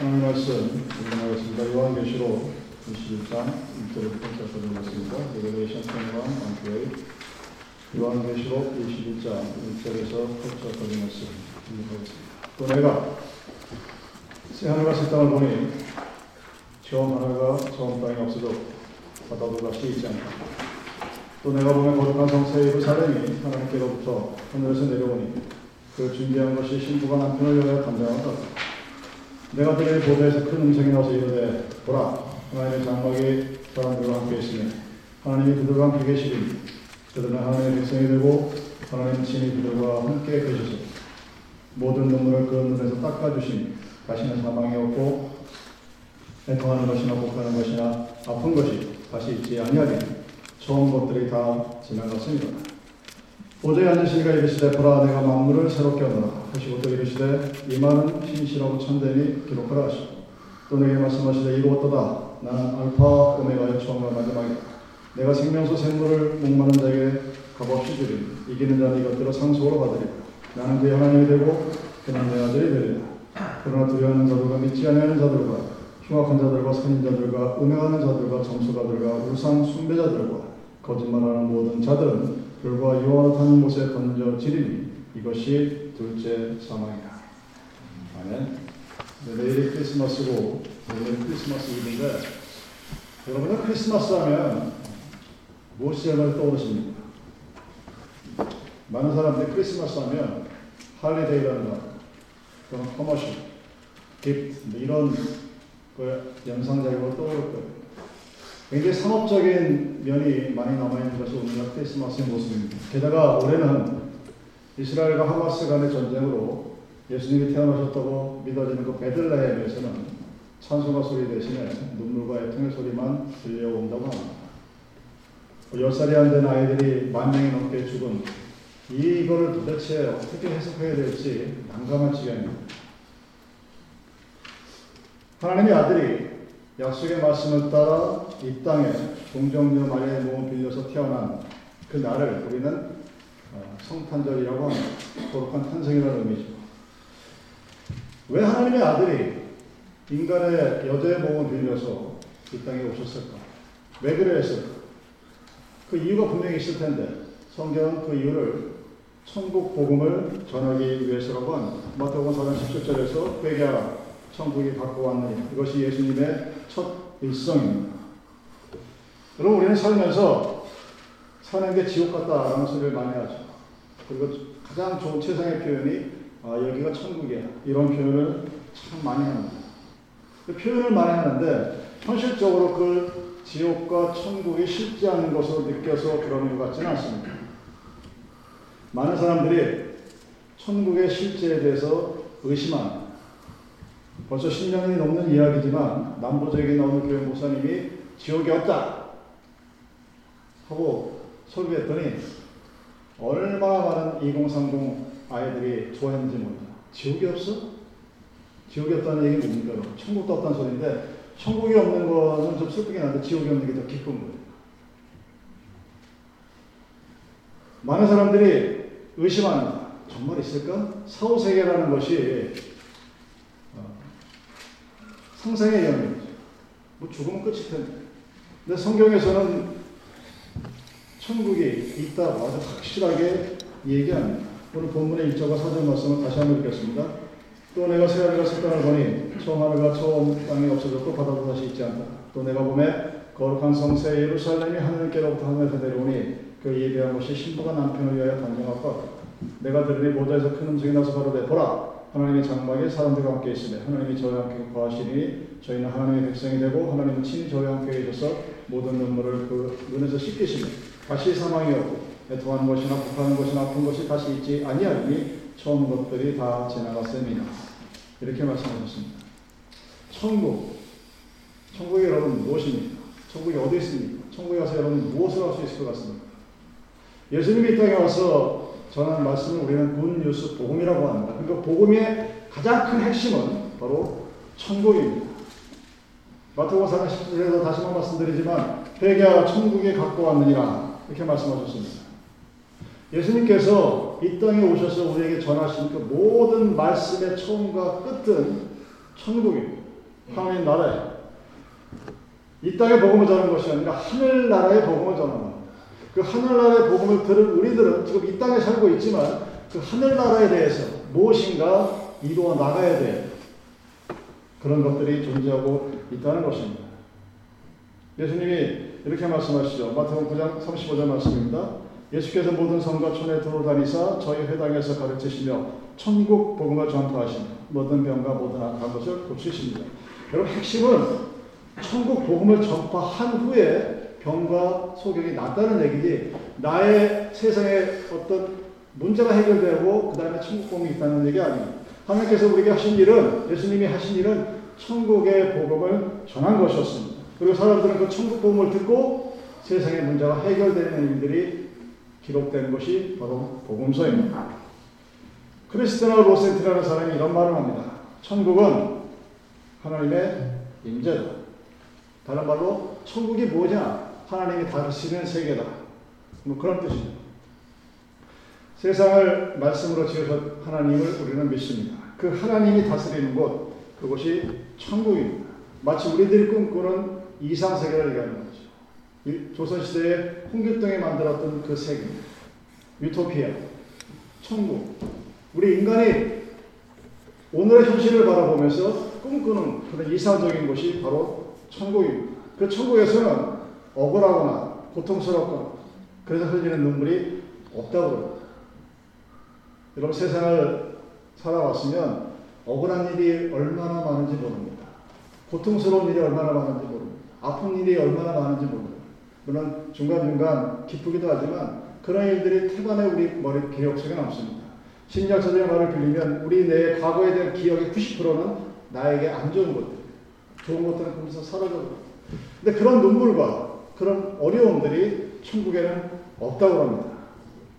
하나님 말씀 읽어나겠습니다. 요한계시록 21장 1절부터 4절까지 읽겠습니다. Revelation 21 on 요한계시록 21장 1절에서 8절까지 말씀 읽어보겠습니다. 또 내가 새하늘과 새 땅을 보니 처음 하늘과 처음 땅이 없어졌고 바다도 다시 있지 않다. 또 내가 보면 거룩한 성새 예루살렘이 하나님께로부터 하늘에서 내려오니 그 준비한 것이 신부가 남편을 위하여 담당하다. 내가 들의 보배에서 큰 음성이 나서 이르되 보라 하나님의 장막이 사람들과 함께 있으며 하나님이 그들과 함께 계시리니 그들은 하나님의 백성이 되고 하나님 친히 그들과 함께 계셔서 모든 눈물을 그 눈에서 닦아주시니 다시는 사망이 없고 애통하는 것이나 복하는 것이나 아픈 것이 다시 있지 아니하리니 처음 것들이 다 지나갔습니다. 보좌에 앉으신 이가 이르시되 보라 내가 만물을 새롭게 하노라. 하시고 또 이르시되 이 말은 신실하고 참되니 기록하라 하시고 또 내게 말씀하시되 이루었도다? 나는 알파 오메가의 처음과 마지막이다. 내가 생명수 생물을 목마른 자에게 값없이 주리니 이기는 자는 이것들을 상속으로 받으리라. 나는 그의 하나님이 되고 그는 내 아들이 되리라. 그러나 두려워하는 자들과 믿지 않는 자들과 흉악한 자들과 선인 자들과 음행하는 자들과 점수가들과 우상 숭배자들과 거짓말하는 모든 자들은 불과 유황 못에 던져지리니 이것이 둘째 사망이다. 아멘. 네, 내일이 크리스마스고 내일 크리스마스 이브인데 여러분은 크리스마스 하면 무엇이 제일 떠오르십니까? 많은 사람들이 크리스마스 하면 holiday라는 거, 그런 commercial, gift 이런 그 연상작으로 떠오를 거예요. 굉장히 상업적인 면이 많이 남아있는 것이 오늘날 크리스마스의 모습입니다. 게다가 올해는 이스라엘과 하마스 간의 전쟁으로 예수님이 태어나셨다고 믿어지는 그 베들레헴에서는 찬송가 소리 대신에 눈물과 애통의 소리만 들려온다고 합니다. 10살이 안 된 아이들이 만 명이 넘게 죽은 이거를 도대체 어떻게 해석해야 될지 난감한 지경입니다. 하나님의 아들이 약속의 말씀을 따라 이 땅에 동정녀 마리아의 몸을 빌려서 태어난 그 날을 우리는 성탄절이라고 합니다. 거룩한 탄생이라는 의미죠. 왜 하나님의 아들이 인간의 여자의 몸을 빌려서 이 땅에 오셨을까? 왜 그래 했을까? 그 이유가 분명히 있을 텐데 성경은 그 이유를 천국 복음을 전하기 위해서라고 합니다. 마태복음 4장 17절에서 회개하라. 천국이 갖고 왔느니 이것이 예수님의 첫 일성입니다. 여러분 우리는 살면서 사는 게 지옥 같다라는 소리를 많이 하죠. 그리고 가장 좋은 최상의 표현이 아, 여기가 천국이야 이런 표현을 참 많이 합니다. 그 표현을 많이 하는데 현실적으로 그 지옥과 천국이 쉽지 않은 것으로 느껴서 그러는 것 같지는 않습니다. 많은 사람들이 천국의 실제에 대해서 의심합니다. 벌써 10년이 넘는 이야기지만 남부적인 어느 교회 목사님이 지옥이 없다 하고 설교했더니 얼마나 많은 2030 아이들이 좋아했는지 모릅니다. 지옥이 없어? 지옥이 없다는 얘기 뭡니까? 천국도 없다는 소리인데 천국이 없는 거는 좀 슬프긴 한데 지옥이 없는 게 더 기쁜 거예요. 많은 사람들이 의심합니다. 정말 있을까? 사후세계라는 것이 상상의 영역이죠. 뭐 죽으면 끝일 텐데. 근데 성경에서는 천국이 있다고 아주 확실하게 얘기합니다. 오늘 본문의 1절과 4절 말씀을 다시 한번 읽겠습니다. 또 내가 새하늘과 새 땅을 보니 처음 하늘과 처음 땅이 없어졌고 바다도 다시 있지 않다. 또 내가 보매 거룩한 성새 예루살렘이 하늘께로부터 하늘에서 내려오니 그 예배한 것이 신부가 남편을 위하여 단정하고 내가 들으니 모자에서 큰 음성이 나서 바로되 보라 하나님의 장막에 사람들과 함께 있으며 하나님이 저와 함께 거하시니 저희는 하나님의 백성이 되고 하나님은 친히 저와 함께 계셔서 모든 눈물을 그 눈에서 씻기시며 다시 사망이 없고 애통하는 것이나 복하는 것이나 아픈 것이 다시 있지 아니하니 처음 것들이 다 지나갔습니다. 이렇게 말씀하셨습니다. 천국. 천국이 여러분 무엇입니까? 천국이 어디 있습니까? 천국에 가서 여러분 무엇을 할 수 있을 것 같습니까? 예수님이 이 땅에 와서 전하는 말씀을 우리는 굿뉴스 복음이라고 합니다. 그러니까 복음의 가장 큰 핵심은 바로 천국입니다. 마태복음 4장 10절에서 다시 한번 말씀드리지만 회개하라 천국에 갖고 왔느니라 이렇게 말씀하셨습니다. 예수님께서 이 땅에 오셔서 우리에게 전하신 그 모든 말씀의 처음과 끝은 천국입니다. 하나님 나라에 이 땅의 복음을 전하는 것이 아니라 하늘나라의 복음을 전하는 겁니다. 그 하늘나라의 복음을 들은 우리들은 지금 이 땅에 살고 있지만 그 하늘나라에 대해서 무엇인가 이루어 나가야 돼. 그런 것들이 존재하고 있다는 것입니다. 예수님이 이렇게 말씀하시죠. 마태복음 9장 35절 말씀입니다. 예수께서 모든 성과 촌에 들어다니사 저희 회당에서 가르치시며 천국 복음을 전파하시며 모든 병과 모든 악한 것을 고치십니다. 여러분 핵심은 천국 복음을 전파한 후에 병과 소경이 낫다는 얘기지 나의 세상에 어떤 문제가 해결되고 그 다음에 천국 복음이 있다는 얘기 아닙니다. 하나님께서 우리에게 하신 일은 예수님이 하신 일은 천국의 복음을 전한 것이었습니다. 그리고 사람들은 그 천국 복음을 듣고 세상의 문제가 해결되는 일들이 기록된 것이 바로 복음서입니다. 크리스티나 로센트라는 사람이 이런 말을 합니다. 천국은 하나님의 임재다. 다른 말로 천국이 뭐냐? 하나님이 다스리는 세계다. 뭐 그런 뜻입니다. 세상을 말씀으로 지으신 하나님을 우리는 믿습니다. 그 하나님이 다스리는 곳, 그곳이 천국입니다. 마치 우리들이 꿈꾸는 이상세계를 얘기하는 거죠. 조선시대에 홍길동이 만들었던 그 세계, 유토피아, 천국. 우리 인간이 오늘의 현실을 바라보면서 꿈꾸는 그런 이상적인 곳이 바로 천국입니다. 그 천국에서는 억울하거나 고통스럽거나 그래서 흘리는 눈물이 없다고 그래요. 여러분 세상을 살아왔으면 억울한 일이 얼마나 많은지 모릅니다. 고통스러운 일이 얼마나 많은지 모릅니다. 아픈 일이 얼마나 많은지 모릅니다. 물론 중간중간 기쁘기도 하지만 그런 일들이 태반에 우리 머리 기억 속에 남습니다. 심리학자들의 말을 빌리면 우리 내 과거에 대한 기억의 90%는 나에게 안 좋은 것들, 좋은 것들은 거기서 사라져버려. 근데 그런 눈물과 그런 어려움들이 천국에는 없다고 합니다.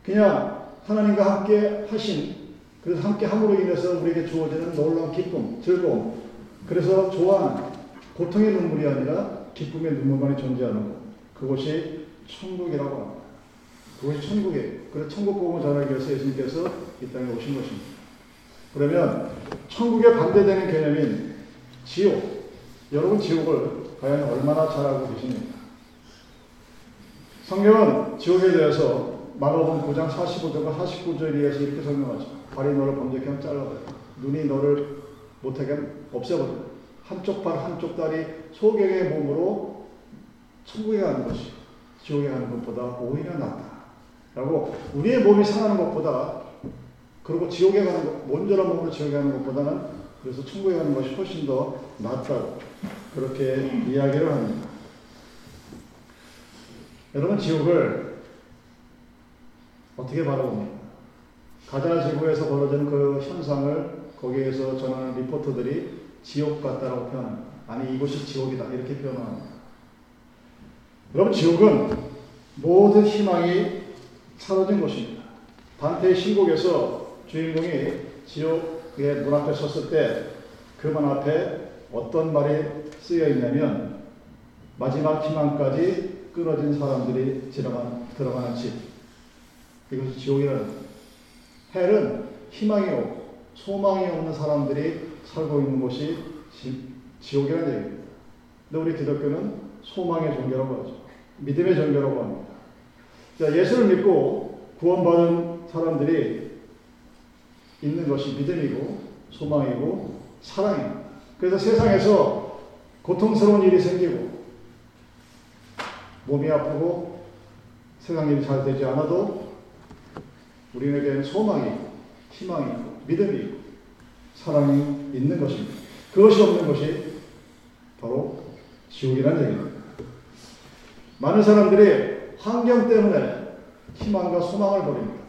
그냥 하나님과 함께 하신, 그래서 함께 함으로 인해서 우리에게 주어지는 놀라운 기쁨, 즐거움, 그래서 좋아하는 고통의 눈물이 아니라 기쁨의 눈물만이 존재하는 것. 그것이 천국이라고 합니다. 그것이 천국이에요. 그래서 천국 복음을 전하기 위해서 예수님께서 이 땅에 오신 것입니다. 그러면 천국에 반대되는 개념인 지옥. 여러분 지옥을 과연 얼마나 잘 알고 계십니까? 성경은 지옥에 대해서 마가복음 9장 45절과 49절에 서 이렇게 설명하죠. 발이 너를 범죄케 하면 잘라버려. 눈이 너를 못하게 하면 없애버려. 한쪽 발 한쪽 다리 소경의 몸으로 천국에 가는 것이 지옥에 가는 것보다 오히려 낫다. 라고 우리의 몸이 상하는 것보다 그리고 지옥에 가는 것, 온전한 몸으로 지옥에 가는 것보다는 그래서 천국에 가는 것이 훨씬 더 낫다고 그렇게 이야기를 합니다. 여러분 지옥을 어떻게 바라봅니까? 가자 지구에서 벌어지는 그 현상을 거기에서 전하는 리포터들이 지옥 같다라고 표현합니다. 아니 이곳이 지옥이다 이렇게 표현합니다. 여러분 지옥은 모든 희망이 사라진 것입니다. 단테의 신곡에서 주인공이 지옥의 문 앞에 섰을 때 그 문 앞에 어떤 말이 쓰여 있냐면 마지막 희망까지 끊어진 사람들이 들어가는, 들어가는 집. 이것이 지옥이라는 헬은 희망이 없고 소망이 없는 사람들이 살고 있는 곳이 지, 지옥이라는 얘기입니다. 근데 우리 기독교는 소망의 종교라고 하죠. 믿음의 종교라고 합니다. 자, 예수를 믿고 구원받은 사람들이 있는 것이 믿음이고 소망이고 사랑입니다. 그래서 세상에서 고통스러운 일이 생기고 몸이 아프고 세상 일이 잘 되지 않아도 우리에게는 소망이 희망이 믿음이 사랑이 있는 것입니다. 그것이 없는 것이 바로 지옥이라는 얘기입니다. 많은 사람들이 환경 때문에 희망과 소망을 버립니다.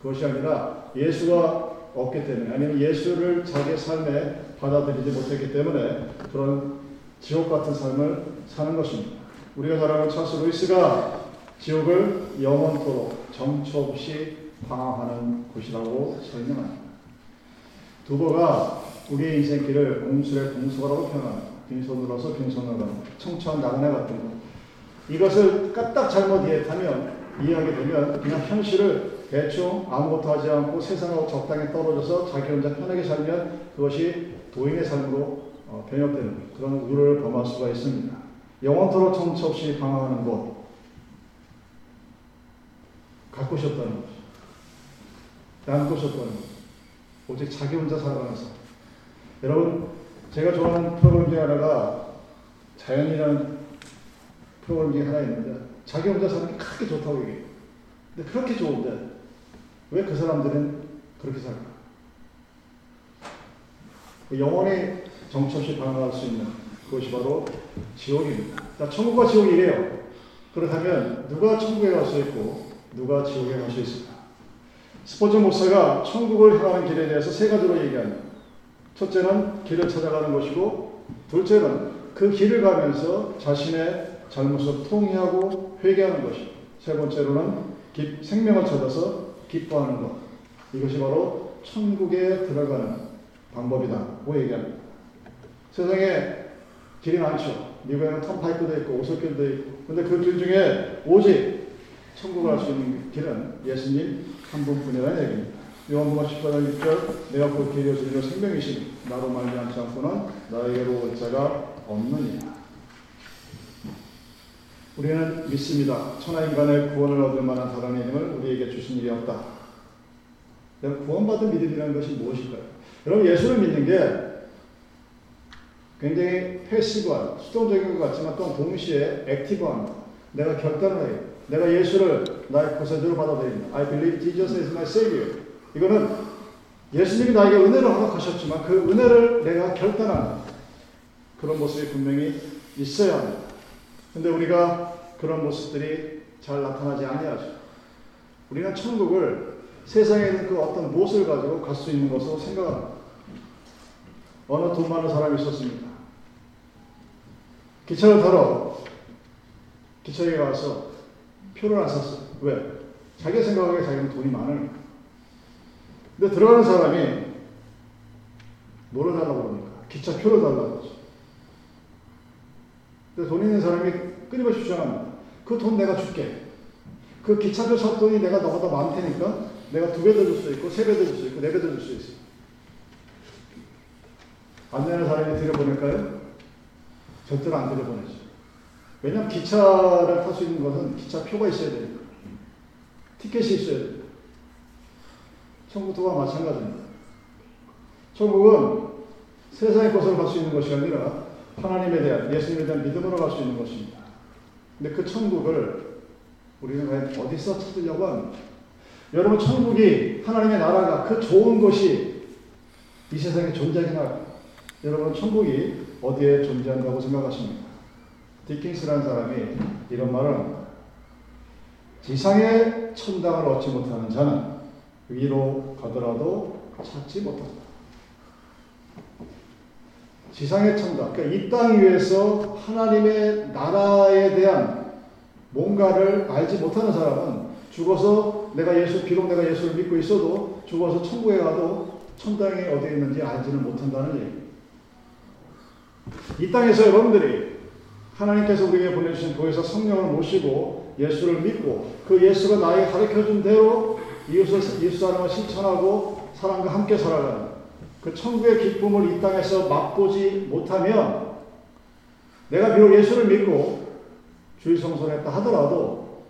그것이 아니라 예수가 없기 때문에 아니면 예수를 자기의 삶에 받아들이지 못했기 때문에 그런 지옥 같은 삶을 사는 것입니다. 우리가 잘 아는 찰스 루이스가 지옥을 영원토록 정처 없이 방황하는 곳이라고 설명합니다. 두보가 우리의 인생길을 옹술의 공수라고 표현합니다. 빈손으로서 빈손으로 청초한 나그네 같은 것. 이것을 까딱 잘못 이해하면 이해하게 되면 그냥 현실을 대충 아무것도 하지 않고 세상하고 적당히 떨어져서 자기 혼자 편하게 살면 그것이 도인의 삶으로 어, 병역되는 그런 우를 범할 수가 있습니다. 영원토록 정처 없이 방황하는 곳 갖고 싶다는 거죠. 남고 싶다는 거죠. 오직 자기 혼자 살아가는 삶. 여러분 제가 좋아하는 프로그램 중에 하나가 자연이라는 프로그램 중에 하나 있는데 자기 혼자 사는 게 크게 좋다고 얘기해요. 근데 그렇게 좋은데 왜 그 사람들은 그렇게 살까? 그 영원히 정처 없이 방황할 수 있는 그것이 바로 지옥입니다. 자, 천국과 지옥이 이래요. 그렇다면 누가 천국에 갈 수 있고 누가 지옥에 갈 수 있을까? 스포츠 목사가 천국을 향하는 길에 대해서 세 가지로 얘기합니다. 첫째는 길을 찾아가는 것이고 둘째는 그 길을 가면서 자신의 잘못을 통회하고 회개하는 것이고 세 번째로는 생명을 찾아서 기뻐하는 것. 이것이 바로 천국에 들어가는 방법이다고 얘기합니다. 세상에 길이 많죠. 미국에는 턴파이프도 있고 오솔길도 있고. 근데 그 길 중에 오직 천국을 갈수 있는 길은 예수님 한 분뿐이라는 얘기입니다. 요한복음 14장 6절 내가 곧 길이요 진리요 생명이시니 나로 말미암지 않고는 나에게로 올 자가 없느니라. 우리는 믿습니다. 천하 인간의 구원을 얻을 만한 다른 힘을 우리에게 주신 일이 없다. 구원받은 믿음이라는 것이 무엇일까요? 여러분 예수를 믿는 게 굉장히 passive한, 수동적인 것 같지만 또 동시에 active한 내가 결단을 해요. 내가 예수를 나의 구세주로 받아들인다. I believe Jesus is my Savior. 이거는 예수님이 나에게 은혜를 허락하셨지만 그 은혜를 내가 결단하는 그런 모습이 분명히 있어야 합니다. 근데 우리가 그런 모습들이 잘 나타나지 아니하죠. 우리는 천국을 세상에 있는 그 어떤 무엇을 가지고 갈 수 있는 것으로 생각합니다. 어느 돈 많은 사람이 있었습니다. 기차를 타러 기차에 가서 표를 안 샀어요. 왜? 자기 생각하기에 자기는 돈이 많으니까. 근데 들어가는 사람이 뭐를 달라고 그러니까? 기차 표를 달라고 하죠. 근데 돈 있는 사람이 끊임없이 주장합니다. 그 돈 내가 줄게. 그 기차표 살 돈이 내가 너보다 많테니까 내가 두 배 더 줄 수 있고, 세 배 더 줄 수 있고, 네 배 더 줄 수 있어. 안 내는 사람이 들여보낼까요? 절대로 안 들여보내죠. 왜냐하면 기차를 탈 수 있는 것은 기차 표가 있어야 되니까. 티켓이 있어야 돼요. 천국도가 마찬가지입니다. 천국은 세상의 것으로 갈 수 있는 것이 아니라 하나님에 대한, 예수님에 대한 믿음으로 갈 수 있는 것입니다. 근데 그 천국을 우리는 과연 어디서 찾으려고 합니다. 여러분, 천국이, 하나님의 나라가 그 좋은 것이 이 세상에 존재하나 여러분, 천국이 어디에 존재한다고 생각하십니까? 디킨스라는 사람이 이런 말을. 지상의 천당을 얻지 못하는 자는 위로 가더라도 찾지 못한다. 지상의 천당, 그러니까 이 땅 위에서 하나님의 나라에 대한 뭔가를 알지 못하는 사람은 죽어서 내가 예수, 비록 내가 예수를 믿고 있어도 죽어서 천국에 가도 천당이 어디에 있는지 알지는 못한다는 얘기. 이 땅에서 여러분들이 하나님께서 우리에게 보내주신 교회에서 성령을 모시고 예수를 믿고 그 예수가 나에게 가르쳐 준 대로 이웃을, 이웃 사랑을 실천하고 사람과 함께 살아가는 그 천국의 기쁨을 이 땅에서 맛보지 못하면 내가 비록 예수를 믿고 주일 성소를 했다 하더라도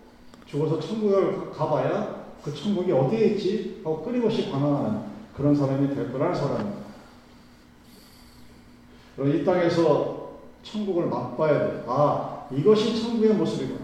죽어서 천국을 가봐야 그 천국이 어디에 있지 하고 끊임없이 반항하는 그런 사람이 될 거라는 사람입니다. 이 땅에서 천국을 맛봐야 돼. 아, 이것이 천국의 모습이구나.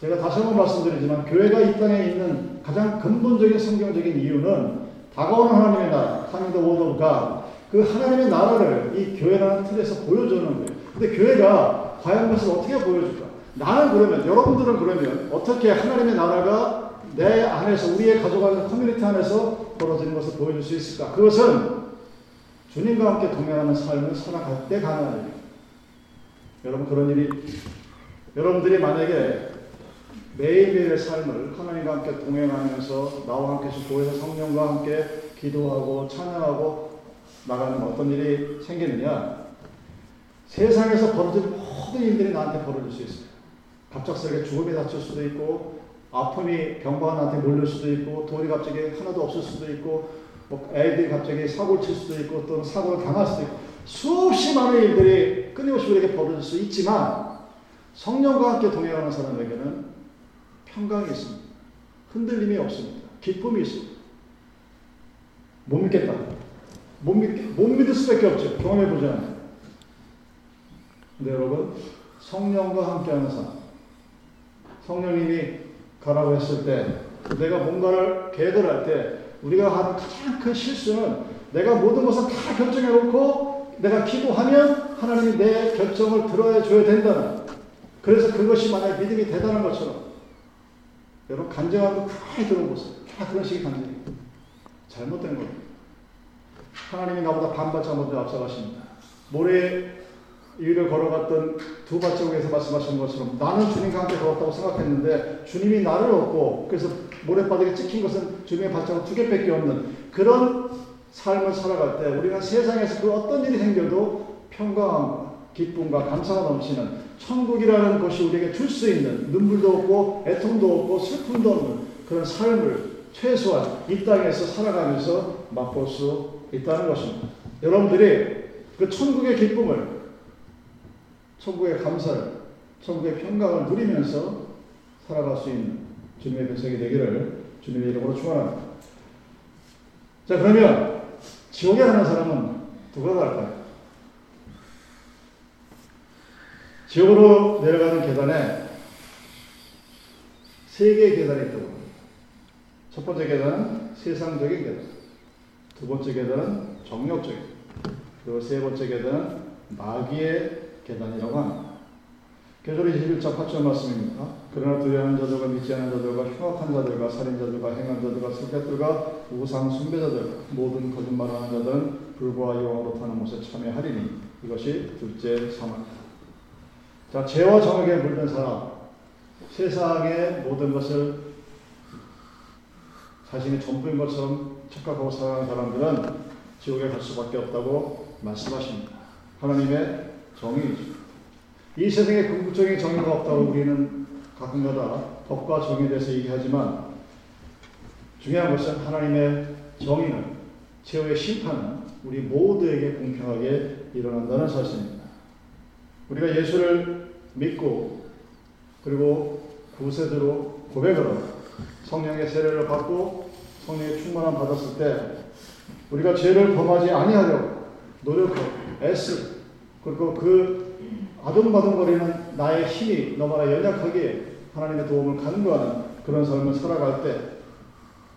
제가 다시 한번 말씀드리지만 교회가 이 땅에 있는 가장 근본적인 성경적인 이유는 다가오는 하나님의 나라, coming the world of God. 그 하나님의 나라를 이 교회라는 틀에서 보여주는 거예요. 근데 교회가 과연 그것을 어떻게 보여줄까? 나는 그러면, 여러분들은 그러면 어떻게 하나님의 나라가 내 안에서, 우리의 가족안에 커뮤니티 안에서 벌어지는 것을 보여줄 수 있을까? 그것은 주님과 함께 동행하는 삶을 살아갈 때 가능한 일이에요. 여러분, 그런 일이, 여러분들이 만약에 매일매일의 삶을 하나님과 함께 동행하면서 나와 함께 교회에서 성령과 함께 기도하고 찬양하고 나가는 어떤 일이 생기느냐? 세상에서 벌어질 모든 일들이 나한테 벌어질 수 있어요. 갑작스럽게 죽음에 다칠 수도 있고, 아픔이 병과가 나한테 몰릴 수도 있고, 돈이 갑자기 하나도 없을 수도 있고, 뭐 애들이 갑자기 사고를 칠 수도 있고 또는 사고를 당할 수도 있고 수없이 많은 일들이 끊임없이 우리에게 벌어질 수 있지만 성령과 함께 동행하는 사람에게는 평강이 있습니다. 흔들림이 없습니다. 기쁨이 있습니다. 못 믿겠다. 못, 믿, 못 믿을 수밖에 없죠. 경험해보잖아요. 근데 여러분, 성령과 함께하는 삶. 성령님이 가라고 했을 때, 내가 뭔가를 계획을 할 때, 우리가 하는 가장 큰 실수는 내가 모든 것을 다 결정해놓고 내가 기도하면 하나님이 내 결정을 들어야 줘야 된다는. 그래서 그것이 만약 믿음이 대단한 것처럼 여러분 거 가만히 들어보세요. 다 그런 식의 간증이에요. 잘못된 거예요. 하나님이 나보다 반 발짝 먼저 앞서가십니다. 모래 위를 걸어갔던 두 발자국에서 말씀하신 것처럼 나는 주님과 함께 걸었다고 생각했는데 주님이 나를 얻고 그래서 모래바닥에 찍힌 것은 주님의 발자국 두 개밖에 없는 그런 삶을 살아갈 때 우리가 세상에서 그 어떤 일이 생겨도 평강함과 기쁨과 감사가 넘치는 천국이라는 것이 우리에게 줄 수 있는 눈물도 없고 애통도 없고 슬픔도 없는 그런 삶을 최소한 이 땅에서 살아가면서 맛볼 수 있다는 것입니다. 여러분들이 그 천국의 기쁨을, 천국의 감사를, 천국의 평강을 누리면서 살아갈 수 있는 주님의 백성이 되기를 주님의 이름으로 축원합니다. 자 그러면 지옥에 가는 사람은 누가 갈까요? 지옥으로 내려가는 계단에 세 개의 계단이 있다고 합니다. 첫 번째 계단은 세상적인 계단, 두 번째 계단은 정력적인, 그리고 세 번째 계단은 마귀의 계단이라고 합니다. 계절이 21장 8절 말씀입니다. 그러나 두려워하는 자들과 믿지 않는 자들과 흉악한 자들과 살인자들과 행한 자들과 슬퍼들과 우상 숭배자들 모든 거짓말하는 자들은 불과 여호와로 타는 못에 참여하리니 이것이 둘째 사망이다. 자, 죄와 정욕에 물든 사람, 세상의 모든 것을 자신이 전부인 것처럼 착각하고 살아가는 사람들은 지옥에 갈 수밖에 없다고 말씀하십니다. 하나님의 정의이죠. 이 세상에 궁극적인 정의가 없다고 우리는 가끔가다 법과 정의에 대해서 얘기하지만 중요한 것은 하나님의 정의는 최후의 심판은 우리 모두에게 공평하게 일어난다는 사실입니다. 우리가 예수를 믿고 그리고 구세주로 고백을 하고 성령의 세례를 받고 성령의 충만함 받았을 때 우리가 죄를 범하지 아니하려고 노력하고 애쓰 그리고 그 아둥바둥거리는 나의 힘이 너무나 연약하기에 하나님의 도움을 간구하는 그런 삶을 살아갈 때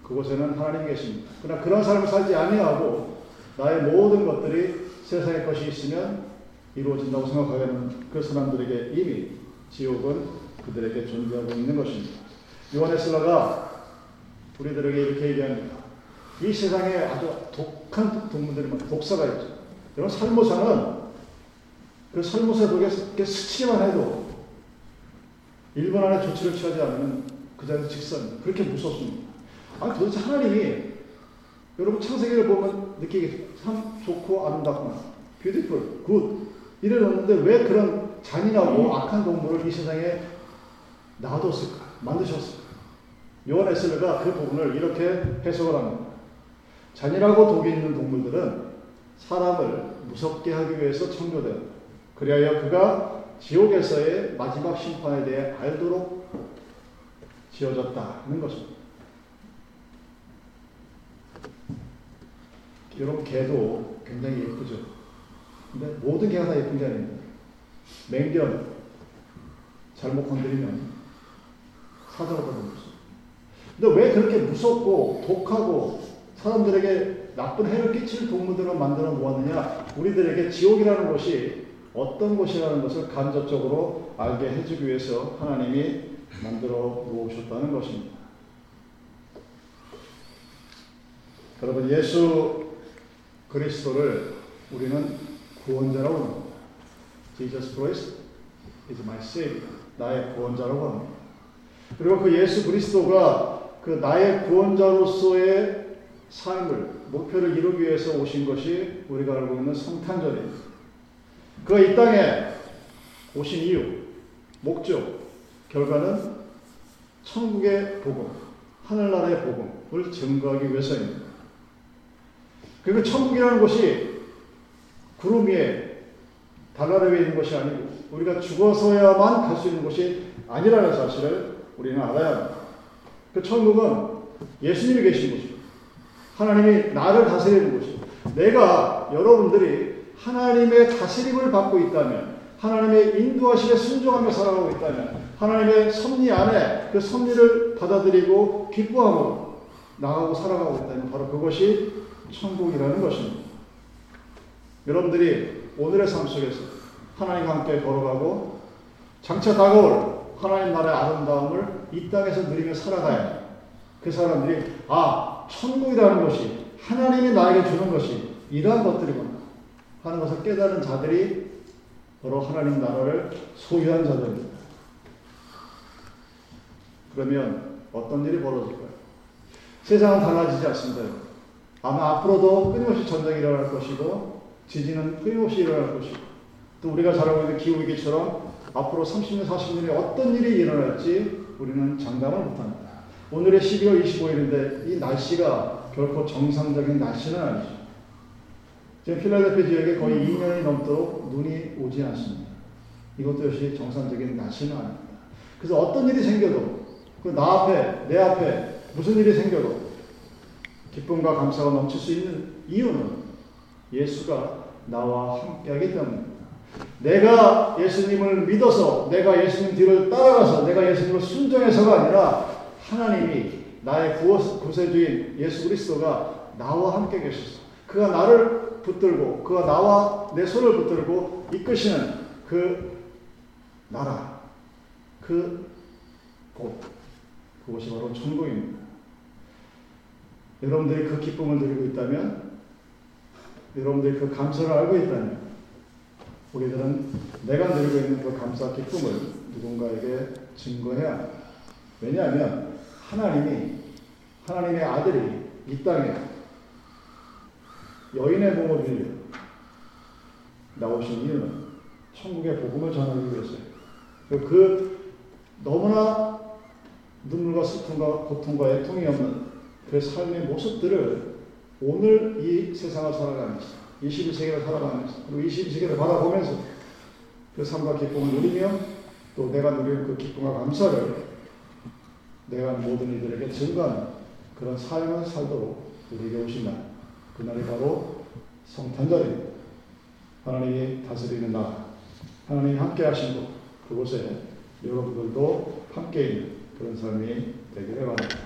그곳에는 하나님 계십니다. 그러나 그런 삶을 살지 아니하고 나의 모든 것들이 세상의 것이 있으면 이루어진다고 생각하는 그 사람들에게 이미 지옥은 그들에게 존재하고 있는 것입니다. 요한 에슬라가 우리들에게 이렇게 얘기합니다. 이 세상에 아주 독한 동물들이 많 독사가 있죠. 여러분 살모사는 그 살모사 독에 스치기만 해도 1분 안에 조치를 취하지 않으면 그 자리에서 직선 그렇게 무섭습니다. 아니 도대체 하나님이 여러분 창세기를 보면 느끼게 참 좋고 아름답구나. beautiful, good. 이래놓는데 왜 그런 잔인하고 악한 동물을 이 세상에 놔뒀을까? 만드셨을까? 요한 웨슬레가 그 부분을 이렇게 해석을 합니다. 잔인하고 독이 있는 동물들은 사람을 무섭게 하기 위해서 창조되었다. 그리하여 그가 지옥에서의 마지막 심판에 대해 알도록 지어졌다는 것입니다. 여러분 개도 굉장히 예쁘죠. 근데 모든 개가 다 예쁜 게 아닙니다. 맹견 잘못 건드리면 되는 근데 왜 그렇게 무섭고 독하고 사람들에게 나쁜 해를 끼칠 동물들을 만들어 놓았느냐? 우리들에게 지옥이라는 것이 어떤 곳이라는 것을 간접적으로 알게 해주기 위해서 하나님이 만들어 놓으셨다는 것입니다. 여러분 예수 그리스도를 우리는 구원자라고 합니다. Jesus Christ is my Savior. 나의 구원자라고 합니다. 그리고 그 예수 그리스도가 그 나의 구원자로서의 삶을 목표를 이루기 위해서 오신 것이 우리가 알고 있는 성탄절입니다. 그가 이 땅에 오신 이유, 목적, 결과는 천국의 복음, 하늘나라의 복음을 증거하기 위해서입니다. 그리고 천국이라는 곳이 구름 위에 달나라 위에 있는 것이 아니고 우리가 죽어서야만 갈 수 있는 곳이 아니라는 사실을 우리는 알아야 합니다. 그 천국은 예수님이 계신 곳이고 하나님이 나를 다스리는 곳이고 내가 여러분들이 하나님의 다스림을 받고 있다면 하나님의 인도하심에 순종하며 살아가고 있다면 하나님의 섭리 안에 그 섭리를 받아들이고 기뻐하고 나가고 살아가고 있다면 바로 그것이 천국이라는 것입니다. 여러분들이 오늘의 삶 속에서 하나님과 함께 걸어가고 장차 다가올 하나님 나라의 아름다움을 이 땅에서 누리며 살아가야 그 사람들이 아 천국이라는 것이 하나님이 나에게 주는 것이 이러한 것들이구나 하는 것을 깨달은 자들이 바로 하나님 나라를 소유한 자들입니다. 그러면 어떤 일이 벌어질까요? 세상은 달라지지 않습니다. 아마 앞으로도 끊임없이 전쟁이 일어날 것이고 지진은 끊임없이 일어날 것이고 또 우리가 잘 알고 있는 기후위기처럼 앞으로 30년, 40년에 어떤 일이 일어날지 우리는 장담을 못합니다. 오늘의 12월 25일인데 이 날씨가 결코 정상적인 날씨는 아니죠. 지금 필라델피아 지역에 거의 2년이 넘도록 눈이 오지 않습니다. 이것도 역시 정상적인 날씨는 아닙니다. 그래서 어떤 일이 생겨도 그 나 앞에, 내 앞에 무슨 일이 생겨도 기쁨과 감사가 넘칠 수 있는 이유는 예수가 나와 함께하기 때문입니다. 내가 예수님을 믿어서 내가 예수님 뒤를 따라가서 내가 예수님을 순종해서가 아니라 하나님이 나의 구세주인 예수 그리스도가 나와 함께 계셔서 그가 나를 붙들고 그가 나와 내 손을 붙들고 이끄시는 그 나라 그 곳 그곳이 바로 천국입니다. 여러분들이 그 기쁨을 누리고 있다면 여러분들이 그 감사를 알고 있다면 우리들은 내가 누리고 있는 그 감사 기쁨을 누군가에게 증거해야 합니다. 왜냐하면 하나님이 하나님의 아들이 이 땅에 여인의 빌려 나오신 이유는 천국의 복음을 전하기 위해서예요. 그 너무나 눈물과 슬픔과 고통과 애통이 없는 그 삶의 모습들을 오늘 이 세상을 살아가면서 21세기를 살아가면서 그리고 22세기를 바라보면서 그 삶과 기쁨을 누리며 또 내가 누리는 그 기쁨과 감사를 내가 모든 이들에게 증거하는 그런 삶을 살도록 우리에게 오신 날 그날이 바로 성탄절입니다. 하나님이 다스리는 나라 하나님이 함께 곳 그곳에 여러분들도 함께 있는 그런 삶이 되기를 바랍니다.